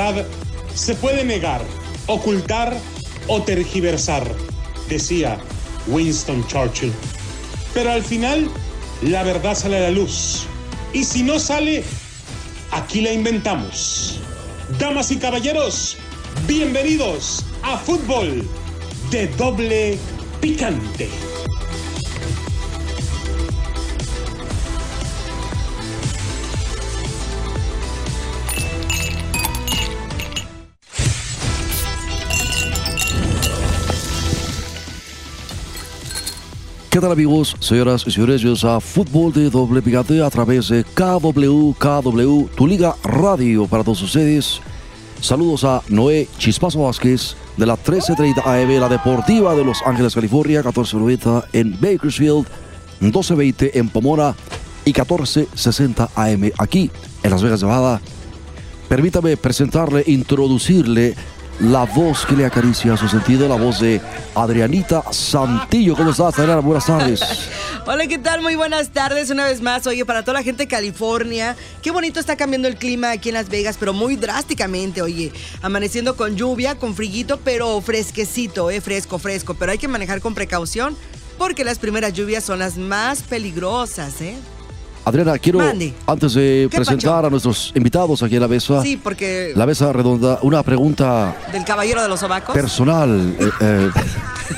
verdad se puede negar, ocultar o tergiversar, decía Winston Churchill. Pero al final, la verdad sale a la luz. Y si no sale, aquí la inventamos. Damas y caballeros, bienvenidos a Fútbol de Doble Picante. ¿Qué tal amigos, señoras y señores? Bienvenidos a Fútbol de Doble Picante a través de KW, KW, tu liga radio para todos ustedes. Saludos a Noé Chispazo Vázquez de la 1330 AM, la Deportiva de Los Ángeles, California, 1490 en Bakersfield, 1220 en Pomona y 1460 AM aquí en Las Vegas, Nevada. Permítame presentarle, introducirle la voz que le acaricia su sentido, la voz de Adrianita Santillo. ¿Cómo estás, Adriana? Buenas tardes. Hola, ¿qué tal? Muy buenas tardes una vez más. Oye, para toda la gente de California, qué bonito está cambiando el clima aquí en Las Vegas, pero muy drásticamente, oye. Amaneciendo con lluvia, con friguito, pero fresquecito, eh, fresco, fresco. Pero hay que manejar con precaución porque las primeras lluvias son las más peligrosas, ¿eh? Adriana, quiero, antes de ¿Qué presentar pacho? a nuestros invitados aquí en la mesa, Sí, porque la mesa redonda, una pregunta del caballero de los sobacos. personal. eh, eh,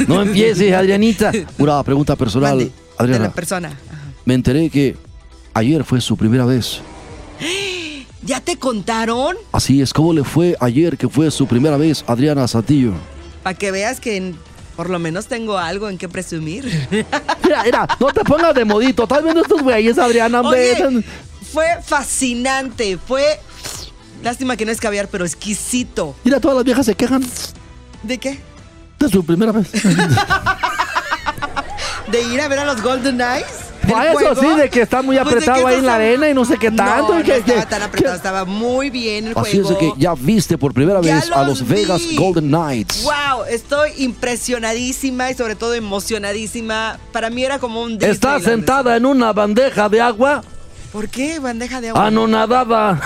no empieces, Adrianita. Una pregunta personal. Mande, de Adriana, la persona. Ajá. me enteré que ayer fue su primera vez. ¿Ya te contaron? Así es, ¿cómo le fue ayer que fue su primera vez, Adriana Santillo? Para que veas que en- por lo menos tengo algo en que presumir. Mira, mira, no te pongas de modito. Estás viendo estos güeyes, Adriana. Oye, fue fascinante, fue... Lástima que no es caviar, pero exquisito. Mira, todas las viejas se quejan ¿De qué? de su primera vez. ¿De ir a ver a los Golden Eyes? Pa' eso sí, de que está muy Pues, ¿de apretado qué ahí en la arena y no sé qué tanto. No, y que, no estaba que- tan apretado, que- estaba muy bien el Así es de juego. que ya viste por primera vez a los los Vegas vi. Golden Knights. Wow, estoy impresionadísima y sobre todo emocionadísima. Para mí era como un Está sentada en una bandeja de agua ¿Por qué bandeja de agua? anonadada.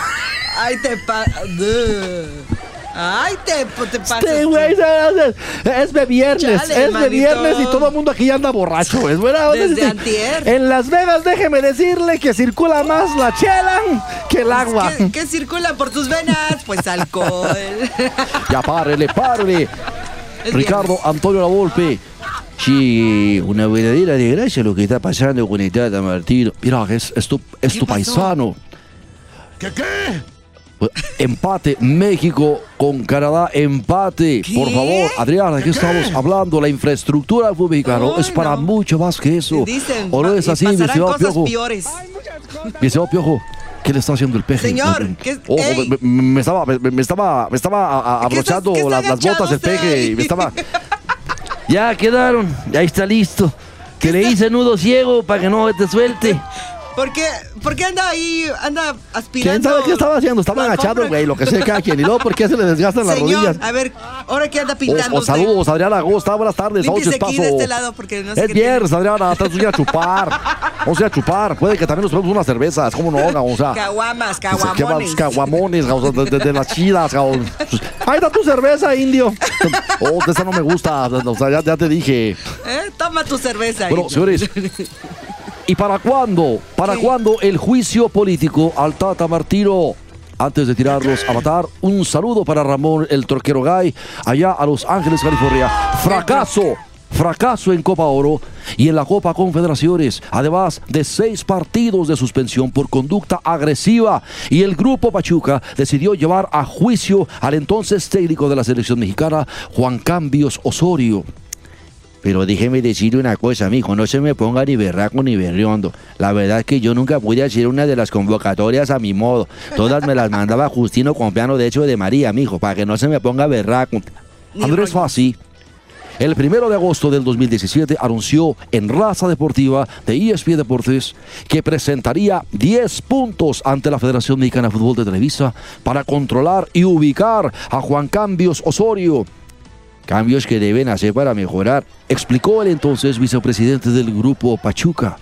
Ay, te pa... Ay, te, te pasas. Este güey es, es de viernes, Chale, es de viernes y todo el mundo aquí anda borracho. Es buena onda, Desde sí. antier. En Las Vegas, déjeme decirle que circula más la chela que el agua. ¿Qué, qué circula por tus venas? Pues alcohol. Ya párele, párele. Es Ricardo viernes. Antonio Lavolpe. Sí, una verdadera desgracia lo que está pasando con el Tata Martino. Mira, es, es tu, es ¿Qué tu paisano. ¿Qué qué? Empate, México con Canadá, empate. ¿Qué? Por favor, Adriana, ¿de qué estamos hablando? La infraestructura del fútbol mexicano Ay, es para no. mucho más que eso. Dicen, ¿O no es así, mi estimado Piojo? peores. Mi estimado Piojo, ¿qué le está haciendo el peje? Señor, ¿qué- Ojo, me, me- estaba, me, me estaba, me estaba a- a- ¿Qué estás- abrochando qué las, las botas del peje y me estaba... ya quedaron, ya está listo. Que le hice nudo ciego para que no te suelte. ¿Por qué, ¿Por qué anda ahí, anda aspirando? ¿Quién sabe qué estaba haciendo? Estaba agachado, güey, lo que sea cada quien. Y luego, ¿por qué se le desgastan las Señor, rodillas? a ver, ahora qué anda O, pintando o saludos, Adriana, ¿cómo está? Buenas tardes, Límpiese aquí Paso. de este lado porque no sé Es qué viernes, Adriana, estás a chupar. Vamos a ir a chupar. Puede que también nos tomemos unas cervezas, ¿cómo no? O sea, Caguamas, ¿qué más? caguamones. Caguamones, cabrón, de, de- de las chidas, cabrón. Ahí está tu cerveza, indio. Oh, esa no me gusta. O sea, ya, ya te dije. ¿Eh? Toma tu cerveza. Bueno, indio. señores. ¿Y para cuándo? ¿Para cuándo el juicio político al Tata Martino? Antes de tirarlos a matar, un saludo para Ramón el Torquero Gay, allá a Los Ángeles, California. Fracaso, fracaso en Copa Oro y en la Copa Confederaciones, además de seis partidos de suspensión por conducta agresiva. Y el grupo Pachuca decidió llevar a juicio al entonces técnico de la selección mexicana, Juan Cambios Osorio. Pero déjeme decirle una cosa, mijo, no se me ponga ni berraco ni berriondo. La verdad es que yo nunca pude hacer una de las convocatorias a mi modo. Todas me las mandaba Justino Compiano, de hecho, de María, mijo, para que no se me ponga berraco. Andrés. Fassi, el primero de agosto del 2017, anunció en Raza Deportiva de ESPN Deportes que presentaría 10 puntos ante la Federación Mexicana de Fútbol de Televisa para controlar y ubicar a Juan Cambios Osorio. Cambios que deben hacer para mejorar, explicó el entonces vicepresidente del grupo Pachuca.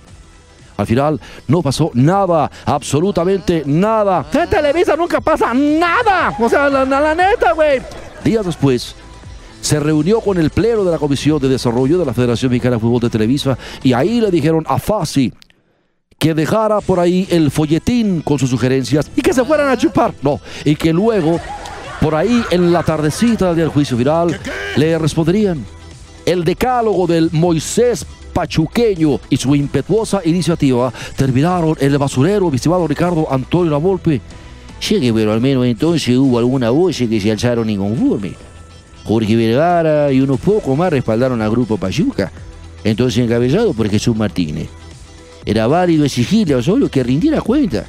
Al final no pasó nada, absolutamente nada. En Televisa nunca pasa nada. O sea, la, la- la neta, güey. Días después, se reunió con el pleno de la Comisión de Desarrollo de la Federación Mexicana de Fútbol de Televisa y ahí le dijeron a Fasi que dejara por ahí el folletín con sus sugerencias y que se fueran a chupar. No, y que luego, por ahí en la tardecita del juicio final, le responderían. El decálogo del Moisés Pachuqueño y su impetuosa iniciativa terminaron en el basurero, mi estimado Ricardo Antonio Lavolpe. Que pero al menos entonces hubo alguna voz que se alzaron inconforme. Jorge Vergara y unos pocos más respaldaron al grupo Pachuca, entonces encabezado por Jesús Martínez. Era válido exigirle a Osorio que rindiera cuenta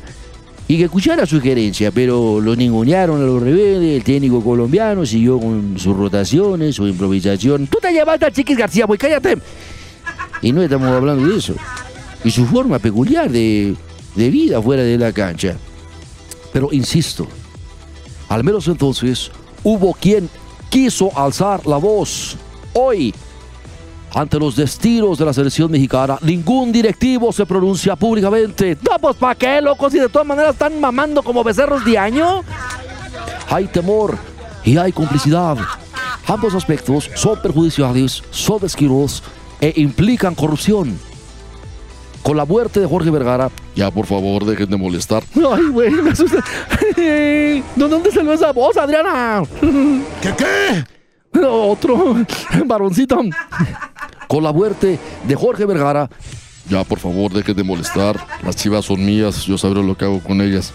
y que escuchara sugerencias, pero lo ningunearon a los rebeldes, el técnico colombiano siguió con sus rotaciones, su improvisación. Tú te llamaste a Chiquis García, güey, cállate. Y no estamos hablando de eso. Y su forma peculiar de, de vida fuera de la cancha. Pero insisto, al menos entonces hubo quien quiso alzar la voz. Hoy, ante los destinos de la selección mexicana, ningún directivo se pronuncia públicamente. No, pues ¿para qué, locos? Y de todas maneras están mamando como becerros de año. Hay temor y hay complicidad. Ambos aspectos son perjudiciales, son desquiros e implican corrupción. Con la muerte de Jorge Vergara, ya por favor dejen de molestar. Ay, güey, me asusta. ¿De dónde salió esa voz, Adriana? ¿Qué qué? Otro varoncito. Con la muerte de Jorge Vergara. Ya, por favor, dejen de molestar. Las chivas son mías. Yo sabré lo que hago con ellas.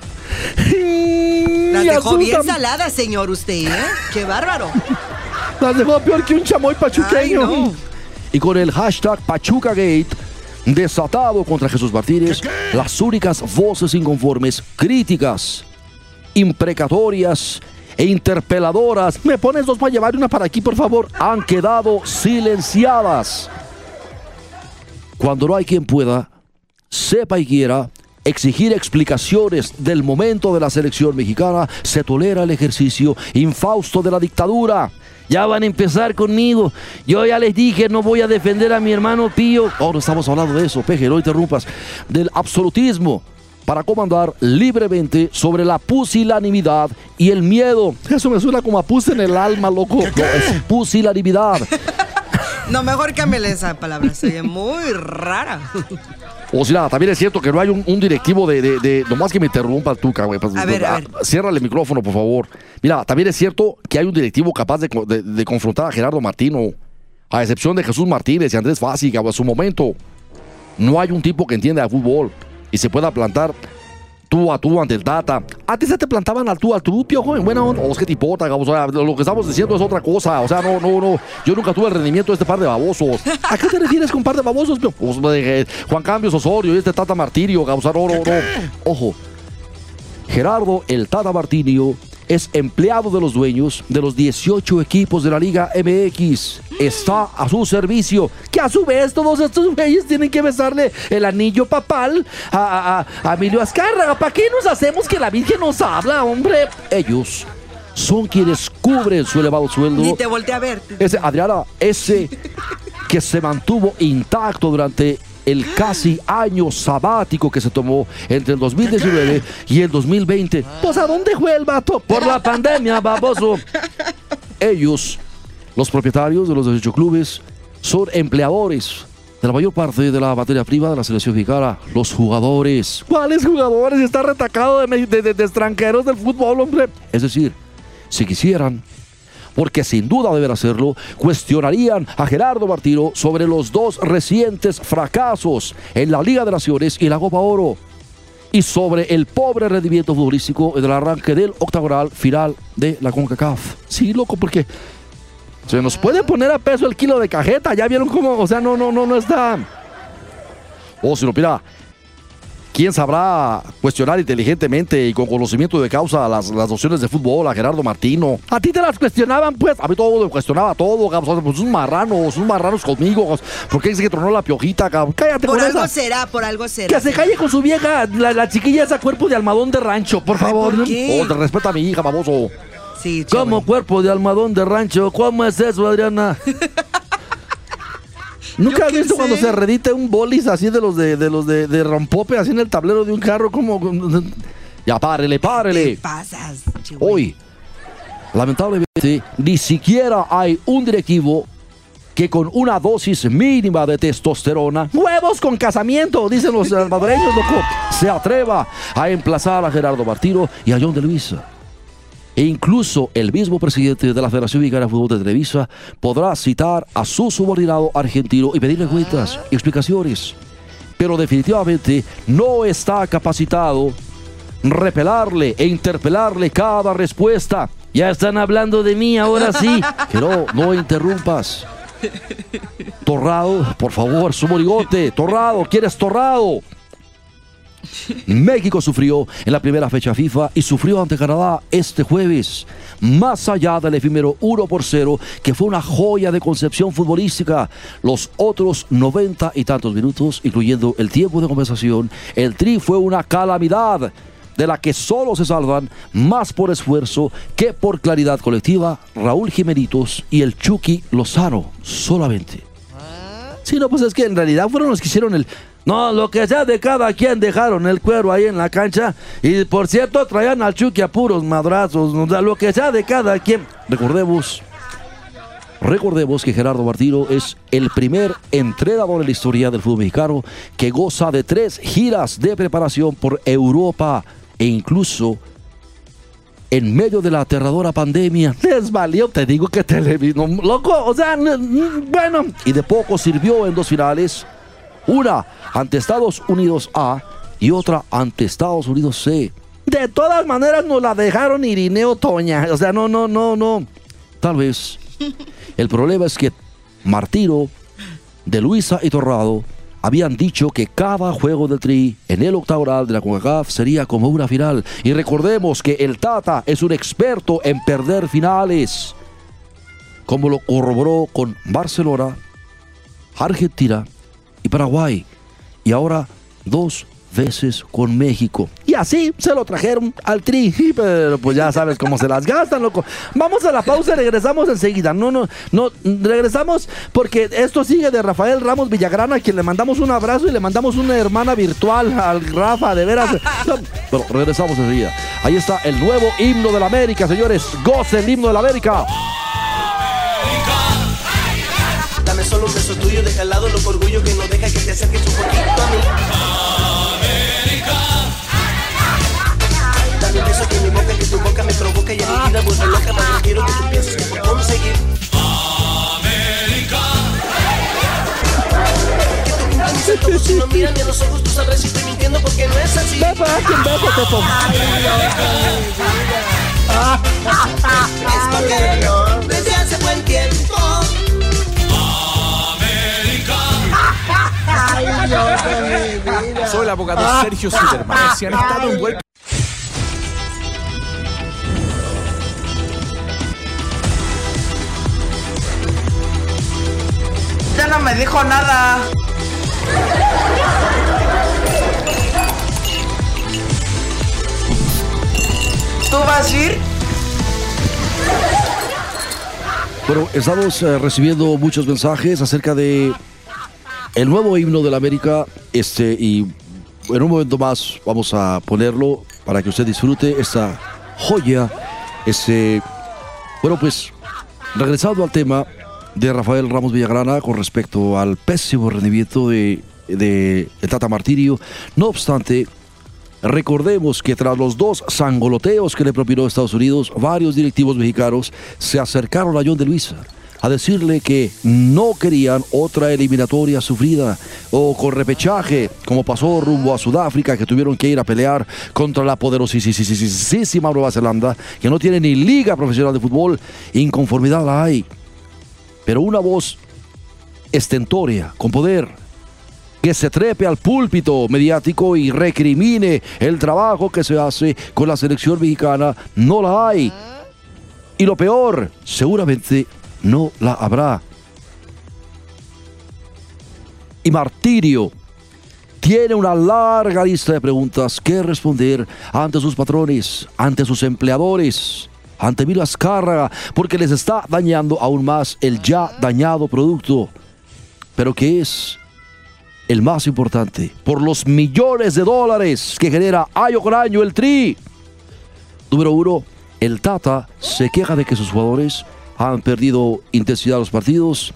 Las dejó bien saladas, señor, usted, ¿eh? ¡Qué bárbaro! Las dejó peor que un chamoy pachuqueño. Ay, no. Y con el hashtag PachucaGate desatado contra Jesús Martínez, las únicas voces inconformes, críticas, imprecatorias e interpeladoras, me pones dos para llevar y una para aquí, por favor, han quedado silenciadas. Cuando no hay quien pueda, sepa y quiera exigir explicaciones del momento de la selección mexicana, se tolera el ejercicio infausto de la dictadura. Ya van a empezar conmigo. Yo ya les dije, no voy a defender a mi hermano Pío. Ahora estamos hablando de eso, peje, no interrumpas. Del absolutismo para comandar libremente sobre la pusilanimidad y el miedo. Eso me suena como a pus en el alma, loco. No, es pusilanimidad. No, mejor cámbiale esa palabra, se muy rara. O sea, también es cierto que no hay un, un directivo de, de, de- Nomás que me interrumpa tú, güey. pues, A ver, a ver. Ciérrale el micrófono, por favor. Mira, también es cierto que hay un directivo capaz de, de- de confrontar a Gerardo Martino. A excepción de Jesús Martínez y Andrés Fassi, a su momento. No hay un tipo que entienda de fútbol y se pueda plantar tú a tú ante el Tata. A ti se te plantaban al tú al tú, pio, joven. Bueno, o es que te importa? O sea, lo que estamos diciendo es otra cosa. O sea, no, no, no. Yo nunca tuve el rendimiento de este par de babosos. ¿A qué te refieres con par de babosos, pio? Pues, Juan Cambios Osorio y este Tata Martirio, causar oro, no. Ojo. Gerardo el Tata Martirio es empleado de los dueños de los 18 equipos de la Liga MX. Está a su servicio. Que a su vez todos estos güeyes tienen que besarle el anillo papal a, a- a- Emilio Azcárraga. ¿Para qué nos hacemos que la Virgen nos habla, hombre? Ellos son quienes cubren su elevado sueldo. Ni te volteé a ver. Ese, Adriana, ese que se mantuvo intacto durante el casi año sabático que se tomó entre el 2019 y el 2020. Pues ¿a dónde fue el vato? Por la pandemia, baboso. Ellos, los propietarios de los 18 clubes, son empleadores de la mayor parte de la materia prima de la selección mexicana, los jugadores. ¿Cuáles jugadores? Está retacado de, de- de extranjeros del fútbol, hombre. Es decir, si quisieran, porque sin duda deben hacerlo, cuestionarían a Gerardo Martino sobre los dos recientes fracasos en la Liga de Naciones y la Copa Oro y sobre el pobre rendimiento futbolístico en el arranque del octagonal final de la CONCACAF. Sí, loco, porque se nos puede poner a peso el kilo de cajeta, ya vieron cómo, o sea, no, no, no, no está. O si no, mira, ¿Quién sabrá cuestionar inteligentemente y con conocimiento de causa las, las nociones de fútbol a Gerardo Martino? A ti te las cuestionaban, pues. A mí todo me cuestionaba todo, cabrón. Pues un marranos, un marranos conmigo. ¿Por qué dice que tronó la piojita, cabrón? Cállate Por con algo esa. será, por algo será. Que se calle con su vieja, la, la chiquilla esa cuerpo de almadón de rancho, por favor. ¿por qué? Oh, te respeta a mi hija, baboso. Sí, ¿Cómo chavo. cuerpo de almadón de rancho? ¿Cómo es eso, Adriana? ¿Nunca has visto cuando se redite un bolis así de los de, de los de, de rompope así en el tablero de un carro? Como. Ya, párele, ¿Qué párele. pasas? Hoy, lamentablemente, ni siquiera hay un directivo que con una dosis mínima de testosterona, huevos con casamiento, dicen los salvadoreños, loco, se atreva a emplazar a Gerardo Martino y a John de Luisa. E incluso el mismo presidente de la Federación Mexicana de Fútbol de Televisa podrá citar a su subordinado argentino y pedirle cuentas y explicaciones. Pero definitivamente no está capacitado repelarle e interpelarle cada respuesta. Ya están hablando de mí, ahora sí. Pero no interrumpas. Torrado, por favor, su morigote. Torrado, ¿quieres torrado? México sufrió en la primera fecha FIFA y sufrió ante Canadá este jueves. Más allá del efímero 1 por 0, que fue una joya de concepción futbolística, los otros 90 y tantos minutos, incluyendo el tiempo de conversación, el tri fue una calamidad de la que solo se salvan más por esfuerzo que por claridad colectiva Raúl Jimenitos y el Chucky Lozano solamente. Sí, no, pues es que en realidad fueron los que hicieron el... No, lo que sea de cada quien dejaron el cuero ahí en la cancha. Y por cierto, traían al Chucky a puros madrazos. O sea, lo que sea de cada quien. Recordemos, recordemos que Gerardo Martino es el primer entrenador en la historia del fútbol mexicano que goza de tres giras de preparación por Europa e incluso en medio de la aterradora pandemia. Les valió, te digo que televisión, loco, o sea, bueno, y de poco sirvió en dos finales, una ante Estados Unidos A y otra ante Estados Unidos C. De todas maneras nos la dejaron Irineo Toña, o sea, no, no, no, no. Tal vez el problema es que Martino, de Luisa y Torrado habían dicho que cada juego del Tri en el octagonal de la CONCACAF sería como una final. Y recordemos que el Tata es un experto en perder finales, como lo corroboró con Barcelona, Argentina Paraguay. Y ahora dos veces con México. Y así se lo trajeron al tri. Pero pues ya sabes cómo se las gastan, loco. Vamos a la pausa regresamos enseguida. No, no, no, regresamos porque esto sigue de Rafael Ramos Villagrana, a quien le mandamos un abrazo y le mandamos una hermana virtual al Rafa, de veras. Pero regresamos enseguida. Ahí está el nuevo himno de la América, señores. Goce el himno de la América. Solo un beso tuyo, deja al lado lo orgullo que no deja que te acerques un poquito a mí. Dame un beso que mi boca, que tu boca me provoca y a mi vida vuelve loca, mas no quiero que tú pienses que por conseguir. Que tu pinta dice todo, si no miran a los ojos, tú sabrás si estoy mintiendo porque no es así. Escoger desde hace buen Soy el abogado Sergio Silverman. Si han estado envueltos Ya no me dijo nada. ¿Tú vas a ir? Bueno, estamos eh, recibiendo muchos mensajes acerca de el nuevo himno de la América. Este, y en un momento más vamos a ponerlo para que usted disfrute esta joya. Este, bueno, pues regresando al tema de Rafael Ramos Villagrana con respecto al pésimo rendimiento de, de Tata Martirio. No obstante, Recordemos que tras los dos sangoloteos que le propinó Estados Unidos, varios directivos mexicanos se acercaron a John de Luisa a decirle que no querían otra eliminatoria sufrida o con repechaje, como pasó rumbo a Sudáfrica, que tuvieron que ir a pelear contra la poderosísima Nueva Zelanda, que no tiene ni liga profesional de fútbol. Inconformidad la hay, pero una voz estentoria, con poder, que se trepe al púlpito mediático y recrimine el trabajo que se hace con la selección mexicana, no la hay. Y lo peor, seguramente no la habrá. Y Martirio tiene una larga lista de preguntas que responder ante sus patrones, ante sus empleadores, ante Milo Azcárraga, porque les está dañando aún más el ya dañado producto. pero que es el más importante por los millones de dólares que genera año con año el Tri. Número uno, el Tata se queja de que sus jugadores han perdido intensidad en los partidos.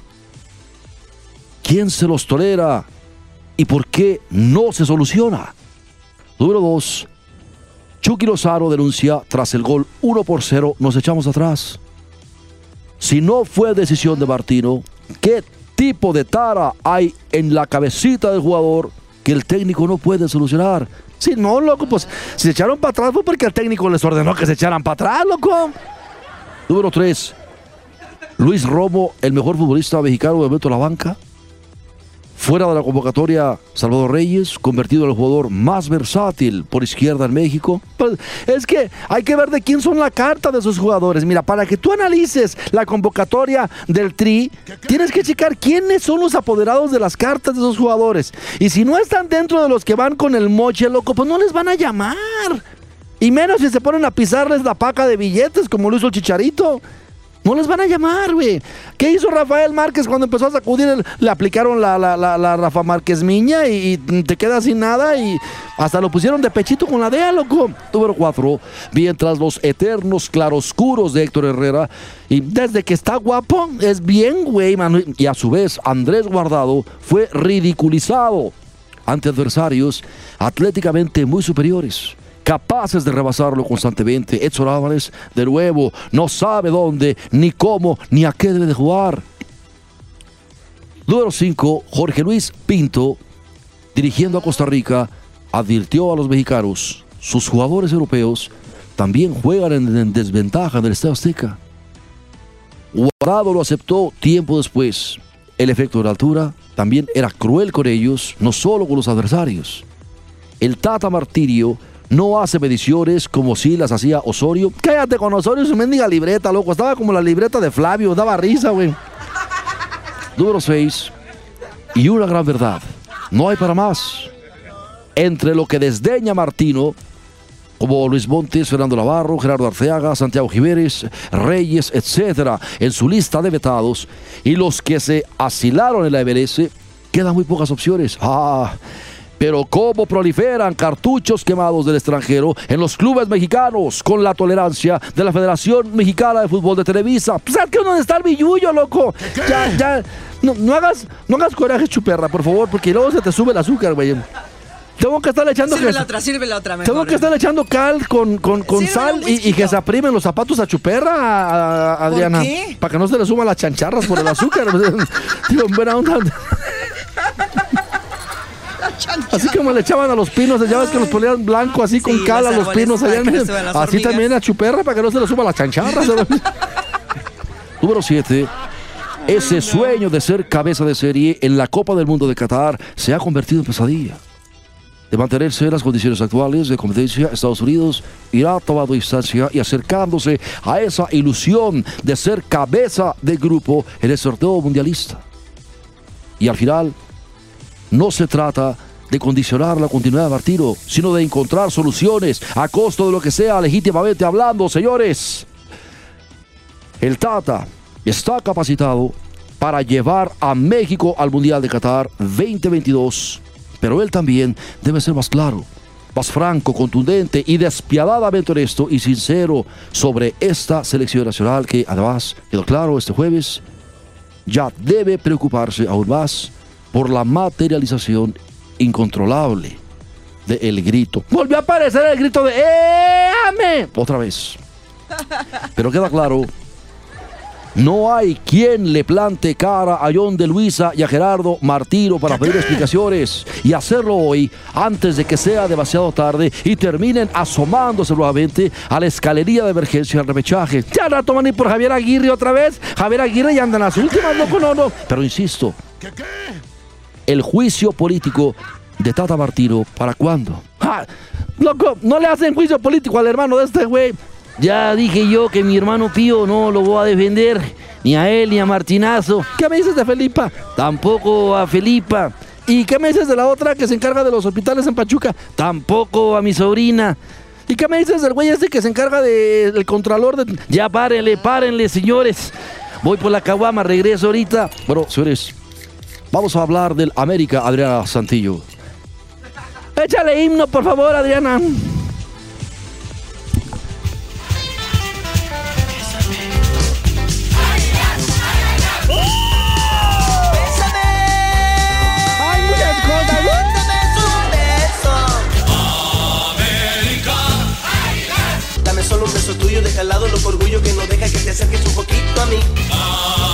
¿Quién se los tolera? ¿Y por qué no se soluciona? Número dos, Chucky Lozano denuncia tras el gol 1 por 0, nos echamos atrás. Si no fue decisión de Martino, ¿qué tipo de tara hay en la cabecita del jugador que el técnico no puede solucionar? Si no, loco, pues si se echaron para atrás fue porque el técnico les ordenó que se echaran para atrás, loco. Número 3. Luis Romo, el mejor futbolista mexicano de momento en la banca. Fuera de la convocatoria, Salvador Reyes, convertido en el jugador más versátil por izquierda en México. Pues, es que hay que ver de quién son la carta de esos jugadores. Mira, para que tú analices la convocatoria del Tri, tienes que checar quiénes son los apoderados de las cartas de esos jugadores. Y si no están dentro de los que van con el moche, loco, pues no les van a llamar. Y menos si se ponen a pisarles la paca de billetes como lo hizo el Chicharito. No les van a llamar, güey. ¿Qué hizo Rafael Márquez cuando empezó a sacudir? el- le aplicaron la, la, la, la Rafa Márquez Miña y, te quedas sin nada y hasta lo pusieron de pechito con la DEA, loco. Número cuatro, mientras los eternos claroscuros de Héctor Herrera y desde que está guapo es bien, güey. Y a su vez, Andrés Guardado fue ridiculizado ante adversarios atléticamente muy superiores, capaces de rebasarlo constantemente. Edson de nuevo, no sabe dónde, ni cómo, ni a qué debe de jugar. Número 5, Jorge Luis Pinto, dirigiendo a Costa Rica, advirtió a los mexicanos, sus jugadores europeos también juegan en, en desventaja en el Estadio Azteca. Guardado lo aceptó tiempo después. El efecto de la altura también era cruel con ellos, no solo con los adversarios. El Tata Martirio no hace mediciones como si las hacía Osorio. Cállate con Osorio su mendiga libreta, loco. Estaba como la libreta de Flavio, daba risa, güey. Número 6. Y una gran verdad. No hay para más. Entre lo que desdeña Martino, como Luis Montes, Fernando Navarro, Gerardo Arceaga, Santiago Jiménez, Reyes, etcétera, en su lista de vetados, y los que se asilaron en la MLS, quedan muy pocas opciones. Ah, pero cómo proliferan cartuchos quemados del extranjero en los clubes mexicanos con la tolerancia de la Federación Mexicana de Fútbol de Televisa. Pues ¿sabes qué? ¿Dónde está el billullo, loco? Ya, ya. No, no hagas, no hagas coraje, chuperra, por favor, porque luego se te sube el azúcar, güey. Tengo que estar echando Sirve la otra, sirve la otra mejor. tengo que estar echando cal con, con, con sal y, y que se aprimen los zapatos a chuperra, a- a- Adriana. qué? Para que no se le suban las chancharras por el azúcar. En buena onda. Así como le echaban a los pinos, ya ves que los ponían blanco así con Sí, cal a los pinos allá en el- Así también a chuperra para que no se le suban las chancharras. Número 7. Ese sueño de ser cabeza de serie en la Copa del Mundo de Qatar se ha convertido en pesadilla. De mantenerse en las condiciones actuales de competencia, Estados Unidos irá tomando distancia y acercándose a esa ilusión de ser cabeza de grupo en el sorteo mundialista. Y al final, no se trata de condicionar la continuidad de Martino, sino de encontrar soluciones a costo de lo que sea legítimamente hablando, señores. El Tata está capacitado para llevar a México al Mundial de Qatar 2022, pero él también debe ser más claro, más franco, contundente y despiadadamente honesto y sincero sobre esta selección nacional que además quedó claro este jueves, ya debe preocuparse aún más por la materialización incontrolable de el grito. Volvió a aparecer el grito de ¡Éame! Otra vez. Pero queda claro, no hay quien le plante cara a John de Luisa y a Gerardo Martino para pedir explicaciones y hacerlo hoy antes de que sea demasiado tarde y terminen asomándose nuevamente a la escalería de emergencia del repechaje. Ya rato van a ir por Javier Aguirre otra vez. Javier Aguirre ya anda en las últimas, loco, no, no. Pero insisto, el juicio político de Tata Martino, ¿para cuándo? ¡Ja! Loco, no le hacen juicio político al hermano de este güey. Ya dije yo que mi hermano Pío no lo voy a defender, ni a él ni a Martinazo. ¿Qué me dices de Felipa? Tampoco a Felipa. ¿Y qué me dices de la otra que se encarga de los hospitales en Pachuca? Tampoco a mi sobrina. ¿Y qué me dices del güey este que se encarga de- del contralor de... Ya párenle, párenle, señores. Voy por la caguama, regreso ahorita. Bueno, señores, Vamos a hablar del América, Adriana Santillo. Échale himno, por favor, Adriana. Dame solo un beso tuyo, deja al lado loco orgullo que no deja que te acerques un poquito a mí.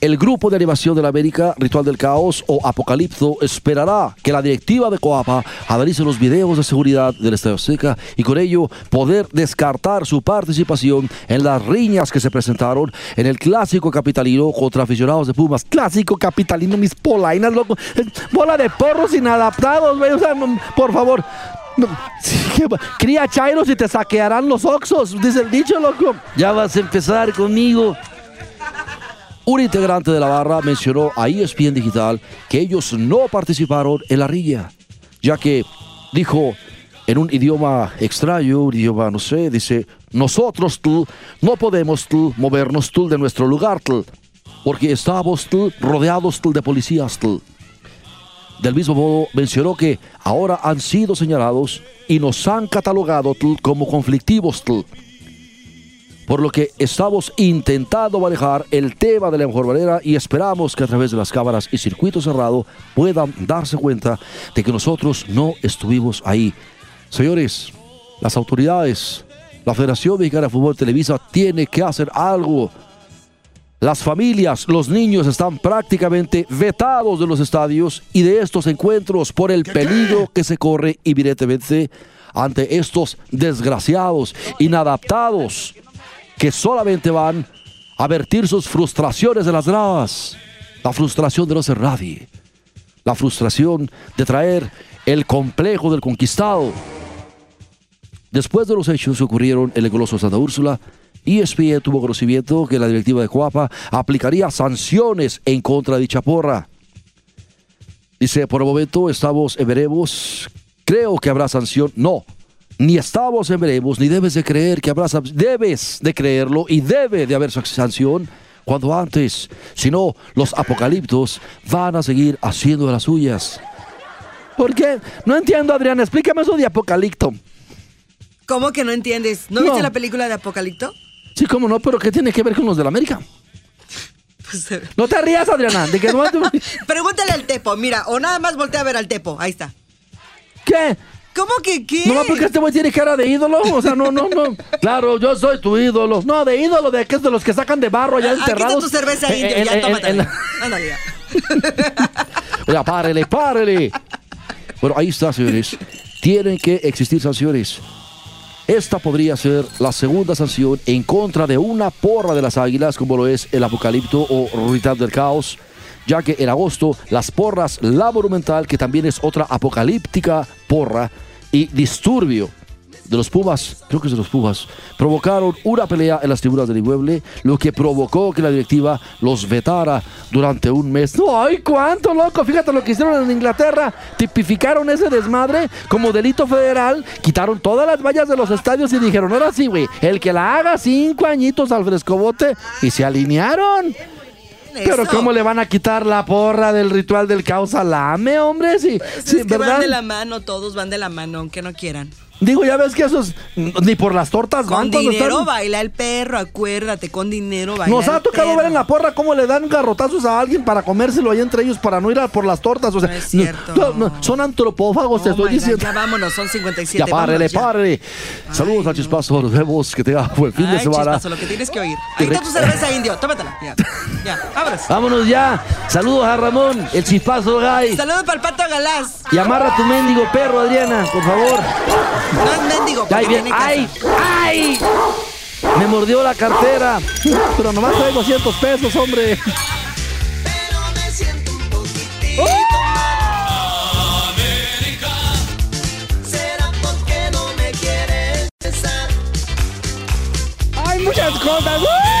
El grupo de animación de la América, Ritual del Caos o Apocalipto, esperará que la directiva de Coapa analice los videos de seguridad del Estadio Azteca y con ello poder descartar su participación en las riñas que se presentaron en el clásico capitalino contra aficionados de Pumas. Clásico capitalino, mis polainas, loco. Bola de porros inadaptados, güey. O sea, por favor. Cría chairos y te saquearán los oxos, dice el dicho, loco. Ya vas a empezar conmigo. Un integrante de la barra mencionó a ESPN Digital que ellos no participaron en la rilla, ya que dijo en un idioma extraño, un idioma no sé, dice, nosotros no podemos movernos tú de nuestro lugar porque estamos rodeados de policías. Del mismo modo, mencionó que ahora han sido señalados y nos han catalogado como conflictivos por lo que estamos intentando manejar el tema de la mejor manera y esperamos que a través de las cámaras y circuito cerrado puedan darse cuenta de que nosotros no estuvimos ahí. Señores, las autoridades, la Federación Mexicana de Fútbol Televisa tiene que hacer algo. Las familias, los niños están prácticamente vetados de los estadios y de estos encuentros por el peligro que se corre evidentemente ante estos desgraciados, inadaptados, que solamente van a vertir sus frustraciones en las gradas. La frustración de no ser nadie. La frustración de traer el complejo del conquistado. Después de los hechos que ocurrieron en el Coloso Santa Úrsula, ESPN tuvo conocimiento que la directiva de Coapa aplicaría sanciones en contra de dicha porra. Dice, por el momento estamos veremos. Creo que habrá sanción. No, ni estamos en veremos, ni debes de creer que habrá Debes de creerlo y debe de haber sa- sanción cuando antes. Si no, los apocaliptos van a seguir haciendo las suyas. ¿Por qué? No entiendo, Adriana. Explícame eso de apocalipto. ¿Cómo que no entiendes? ¿No, No. viste la película de Apocalipto? Sí, cómo no, pero ¿qué tiene que ver con los de la América? Pues, No te rías, Adriana. De que no pregúntale al Tepo, mira, o nada más voltea a ver al Tepo, ahí está. ¿Qué? ¿Cómo que qué? No, porque este güey tiene cara de ídolo. O sea, no, no, no. Claro, yo soy tu ídolo. No, de ídolo, de de los que sacan de barro allá Ah, Aquí está enterrados. tu cerveza Eh, eh, ya Ándale, ya. Oiga, párele, párele. Bueno, ahí está, señores. Tienen que existir sanciones. Esta podría ser la segunda sanción en contra de una porra de las águilas, como lo es el Apocalipto o Ritual del Caos, ya que en agosto las porras La Monumental, que también es otra apocalíptica porra, y Disturbio de los Pumas, creo que es de los Pumas, provocaron una pelea en las tribunas del inmueble, lo que provocó que la directiva los vetara durante un mes. ¡Ay, cuánto, loco! Fíjate lo que hicieron en Inglaterra. Tipificaron ese desmadre como delito federal, quitaron todas las vallas de los estadios y dijeron, ahora sí, güey, el que la haga cinco añitos al frescobote y se alinearon. Pero Eso. ¿cómo le van a quitar la porra del ritual del caos al AME, hombre? Sí, Pues sí, es que ¿verdad? van de la mano, todos van de la mano, aunque no quieran. Digo, ya ves que esos ni por las tortas Con van cuando dinero están... baila el perro, acuérdate, con dinero baila Nos ha tocado perro. ver en la porra cómo le dan garrotazos a alguien para comérselo ahí entre ellos para no ir a por las tortas. O sea, No es cierto. no, no, son antropófagos, te Oh estoy my God, diciendo. Ya vámonos, son 57. Ya párele, párele. Saludos al no. chispazo, nos vemos, que tenga buen fin de Ay, semana. chispazo, lo que tienes que oír. Ahí está tu cerveza indio, tómatela. Ya, ya, vámonos. Vámonos ya. Saludos a Ramón, el chispazo, gay. Saludos para el pato Galás. Y amarra tu mendigo perro, Adriana, por favor. No es mendigo, Ahí porque viene. tiene casa. ¡Ay! ¡Ay! Me mordió la cartera. Pero nomás traigo 200 pesos, hombre. Pero me siento un poquitito ¿Será porque no me quieres besar? ¡Hay muchas mascotas. ¡Uh!